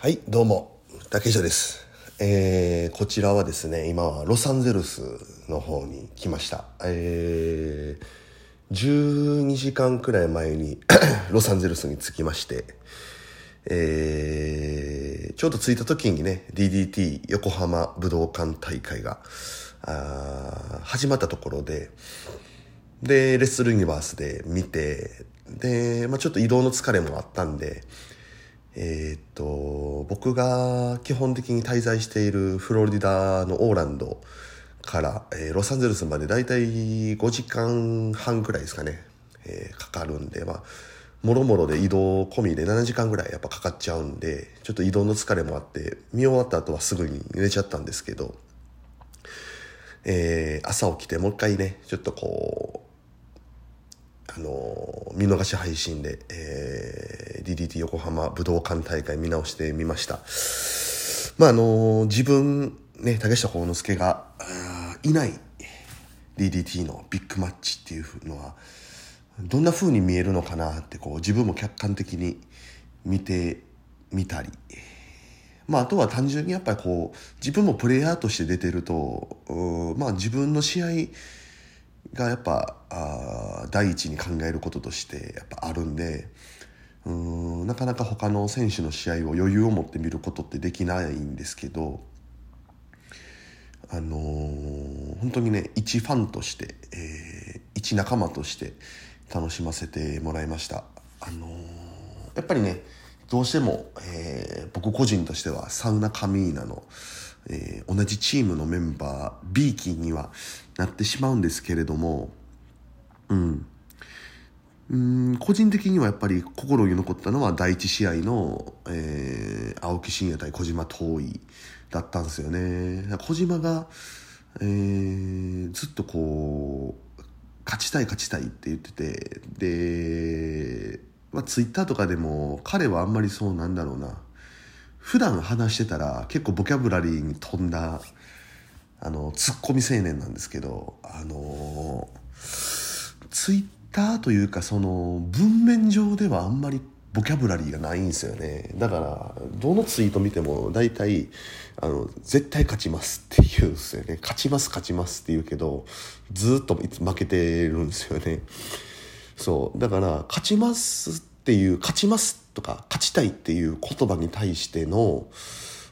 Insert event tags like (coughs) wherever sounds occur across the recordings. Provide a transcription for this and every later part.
はい、どうも、竹下です。えー、こちらはですね、今はロサンゼルスの方に来ました。えー、12時間くらい前に (coughs) ロサンゼルスに着きまして、えー、ちょうど着いた時にね、DDT 横浜武道館大会が、あ始まったところで、で、レッスルユニバースで見て、で、まあちょっと移動の疲れもあったんで、えーっと、僕が基本的に滞在しているフロリダのオーランドから、えーロサンゼルスまでだいたい5時間半くらいですかね、えーかかるんで、まあ、もろもろで移動込みで7時間ぐらいやっぱかかっちゃうんで、ちょっと移動の疲れもあって、見終わった後はすぐに寝ちゃったんですけど、えー朝起きてもう一回ね、ちょっとこう、あの見逃し配信で、えー DDT 横浜武道館大会見直してみました。まああの自分、ね、竹下幸之助がいない DDT のビッグマッチっていうのは、どんな風に見えるのかなってこう自分も客観的に見てみたり、まあ、あとは単純にやっぱりこう自分もプレイヤーとして出てるとまあ自分の試合がやっぱあ第一に考えることとしてやっぱあるんでうーんなかなか他の選手の試合を余裕を持って見ることってできないんですけどあのー本当にね一ファンとして、えー一仲間として楽しませてもらいました。あのーやっぱりねどうしても、えー僕個人としてはサウナカミーナの、えー同じチームのメンバー B 期にはなってしまうんですけれどもうん。うん個人的にはやっぱり心に残ったのは第一試合の、えー青木真也対小島遠いだったんですよね。小島が、えーずっとこう勝ちたい勝ちたいって言っててで、まあ、ツイッターとかでも彼はあんまりそうなんだろうな。普段話してたら結構ボキャブラリーに富んだあのツッコミ青年なんですけどあのツイッターというかその文面上ではあんまりボキャブラリーがないんですよね。だからどのツイート見ても大体あの絶対勝ちますって言うんですよね。勝ちます勝ちますって言うけどずっといつ負けてるんですよね。そう。だから勝ちますっていう勝ちますとか勝ちたいっていう言葉に対しての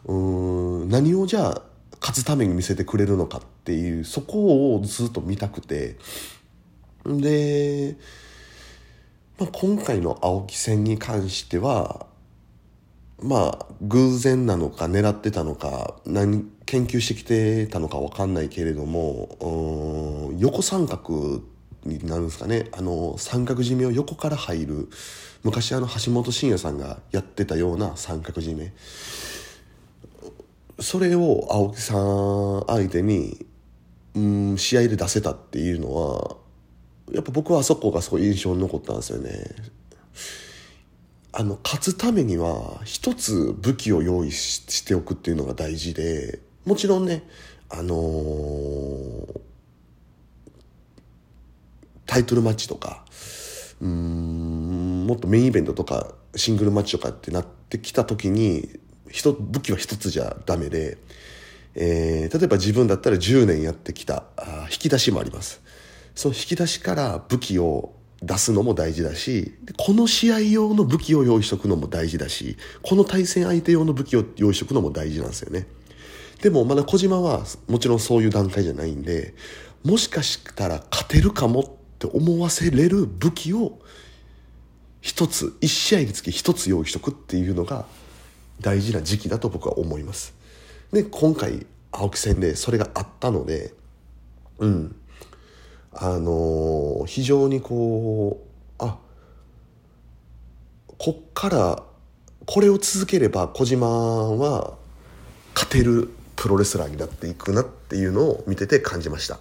うーん何をじゃあ勝つために見せてくれるのかっていうそこをずっと見たくて。で、まあ、今回の青木戦に関してはまあ偶然なのか狙ってたのか何研究してきてたのか分かんないけれどもうん横三角になるんですかねあの三角締めを横から入る昔あの橋本真也さんがやってたような三角締めそれを青木さん相手にうん試合で出せたっていうのはやっぱ僕はあそこがすごい印象に残ったんですよね。あの勝つためには一つ武器を用意ししておくっていうのが大事でもちろんねあのータイトルマッチとかうんもっとメインイベントとかシングルマッチとかってなってきた時に武器は一つじゃダメで、えー例えば自分だったら10年やってきたあ引き出しもあります。その引き出しから武器を出すのも大事だしこの試合用の武器を用意しとくのも大事だしこの対戦相手用の武器を用意しとくのも大事なんですよね。でもまだ小島はもちろんそういう段階じゃないんでもしかしたら勝てるかもって思わせれる武器を一つ一試合につき一つ用意しとくっていうのが大事な時期だと僕は思います。で今回青木戦でそれがあったのでうん。あのー非常にこうあこっからこれを続ければ小島は勝てるプロレスラーになっていくなっていうのを見てて感じました。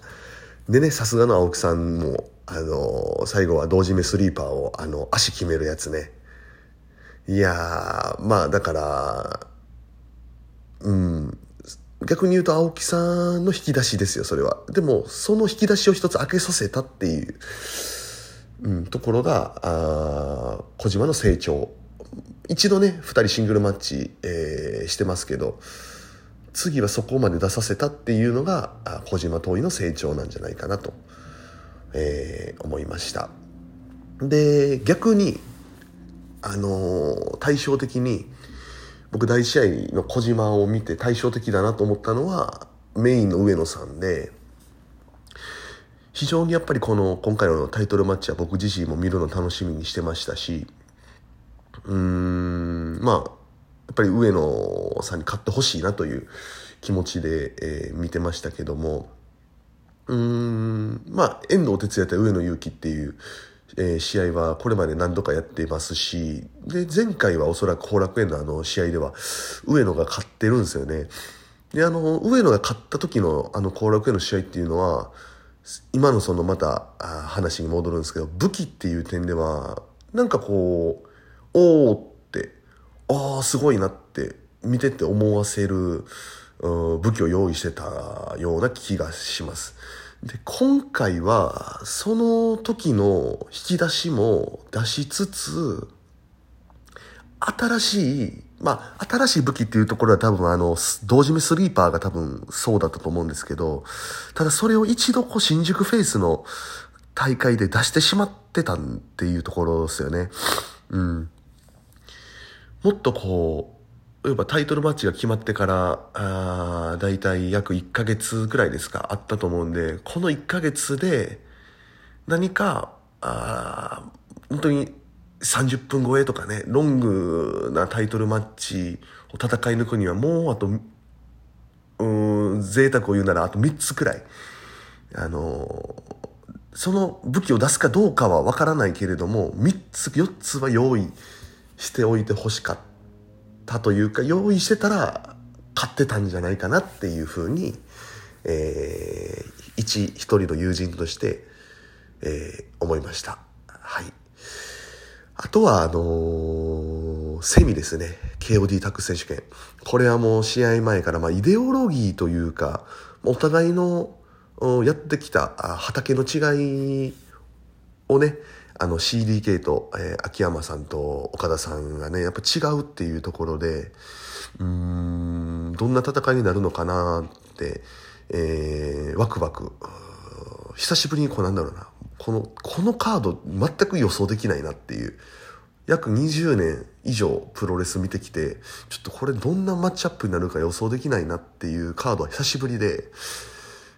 でねさすがの青木さんも、あのー最後は同時目スリーパーをあの足決めるやつね。いやーまあだからうん。逆に言うと青木さんの引き出しですよそれは。でもその引き出しを一つ開けさせたっていう、うん、ところがあ小島の成長。一度ね、二人シングルマッチ、えー、してますけど、次はそこまで出させたっていうのが、小島遠いの成長なんじゃないかなと、えー、思いました。で、逆に、あのー、対照的に、僕第1試合の小島を見て対照的だなと思ったのは、メインの上野さんで、非常にやっぱりこの今回のタイトルマッチは僕自身も見るの楽しみにしてましたし、うーん、まあ、やっぱり上野さんに勝ってほしいなという気持ちで、えー、見てましたけども、うん、まあ、遠藤哲也対上野勇気っていう、えー、試合はこれまで何度かやってますし、で、前回はおそらく後楽園のあの試合では上野が勝ってるんですよね。で、あの、上野が勝った時のあの後楽園の試合っていうのは、今のそのまた話に戻るんですけど、武器っていう点では、なんかこう、おおっ、ああ、すごいなって見てて思わせる武器を用意してたような気がします。で、今回は、その時の引き出しも出しつつ、新しい、まあ、新しい武器っていうところは多分あの、同時にスリーパーが多分そうだったと思うんですけど、ただそれを一度こう新宿フェイスの大会で出してしまってたっていうところですよね。うん。もっとこう、例えばタイトルマッチが決まってから、あだいたい約1ヶ月ぐらいですか、あったと思うんで、この1ヶ月で何か、あ本当に30分超えとかね、ロングなタイトルマッチを戦い抜くにはもうあと、うん、贅沢を言うならあと3つくらい。あのその武器を出すかどうかはわからないけれども、3つ、4つは用意しておいてほしかったというか、用意してたら勝ってたんじゃないかなっていうふうに、えー、一、一人の友人として、えー、思いました。はい。あとは、あのー、セミですね。KOD タック選手権。これはもう試合前から、まあ、イデオロギーというか、お互いのやってきた畑の違いをね、あの CDK と、えー、秋山さんと岡田さんがね、やっぱ違うっていうところで、うん、どんな戦いになるのかなって、えー、ワクワク。久しぶりにこうなんだろうな。この、このカード全く予想できないなっていう。約20年以上プロレス見てきて、ちょっとこれどんなマッチアップになるか予想できないなっていうカードは久しぶりで、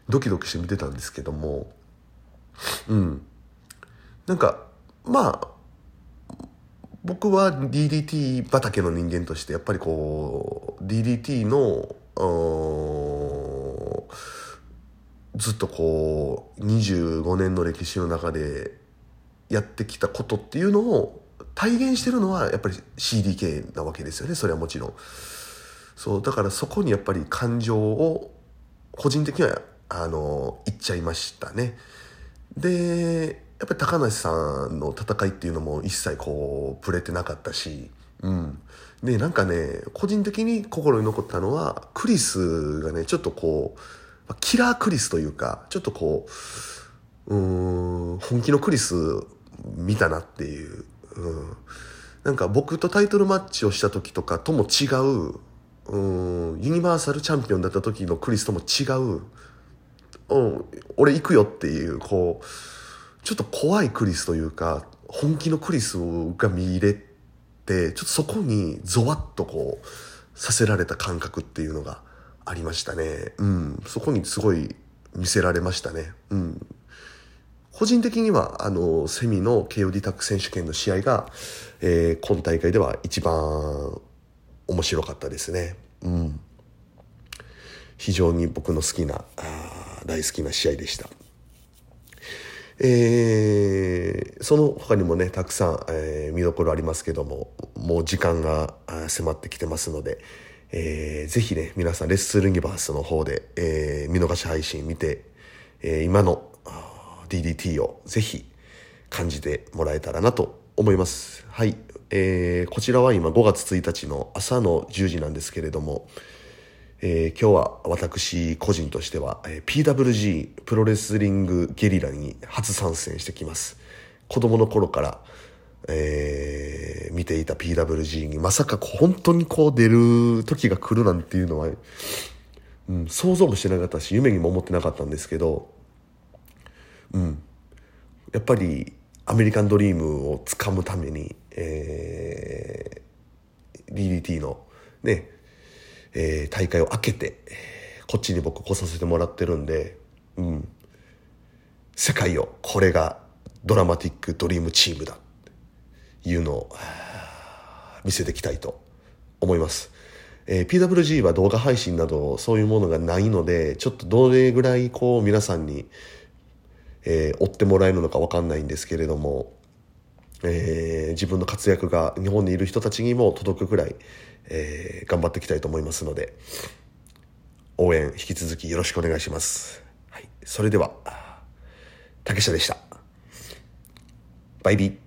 ドキドキして見てたんですけども、うん。なんか、まあ、僕は DDT 畑の人間としてやっぱりこう DDT のずっとこう25年の歴史の中でやってきたことっていうのを体現してるのはやっぱり CDK なわけですよねそれはもちろん。そうだからそこにやっぱり感情を個人的にはあの言っちゃいましたね。でやっぱり高梨さんの戦いっていうのも一切こう触れてなかったしうんでなんかね個人的に心に残ったのはクリスがねちょっとこうキラークリスというか、ちょっとこう、うん、本気のクリス見たなっていう、うん。なんか僕とタイトルマッチをした時とかとも違う、うん、ユニバーサルチャンピオンだった時のクリスとも違う、うん、俺行くよっていう、こう、ちょっと怖いクリスというか、本気のクリスが見れて、ちょっとそこにゾワッとこう、させられた感覚っていうのが、ありましたね。うん。そこにすごい見せられましたね。うん。個人的には、あの、セミの KOD タック選手権の試合が、えー、今大会では一番面白かったですね。うん。非常に僕の好きな、あ大好きな試合でした。えー、その他にもね、たくさん、えー、見どころありますけども、もう時間が迫ってきてますので、えー、ぜひね、皆さんレッスルユニバースの方で、えー、見逃し配信見て、えー、今の DDT をぜひ感じてもらえたらなと思います。はい。えー、こちらは今5月1日の朝の10時なんですけれども、えー、今日は私個人としては、えー、PWG プロレスリングゲリラに初参戦してきます。子供の頃からえー、見ていた PWG にまさか本当にこう出る時が来るなんていうのは、うん、想像もしてなかったし夢にも思ってなかったんですけど、うん、やっぱりアメリカンドリームをつかむために、えー、DDT のね、えー、大会を開けてこっちに僕来させてもらってるんで、うん、世界をこれがドラマティックドリームチームだっていうのを見せていきたいと思います。えー、PWG は動画配信などそういうものがないのでちょっとどれぐらいこう皆さんにえー、追ってもらえるのか分かんないんですけれども、えー、自分の活躍が日本にいる人たちにも届くくらい、えー、頑張っていきたいと思いますので応援引き続きよろしくお願いします。はい、それでは竹下でした。バイビー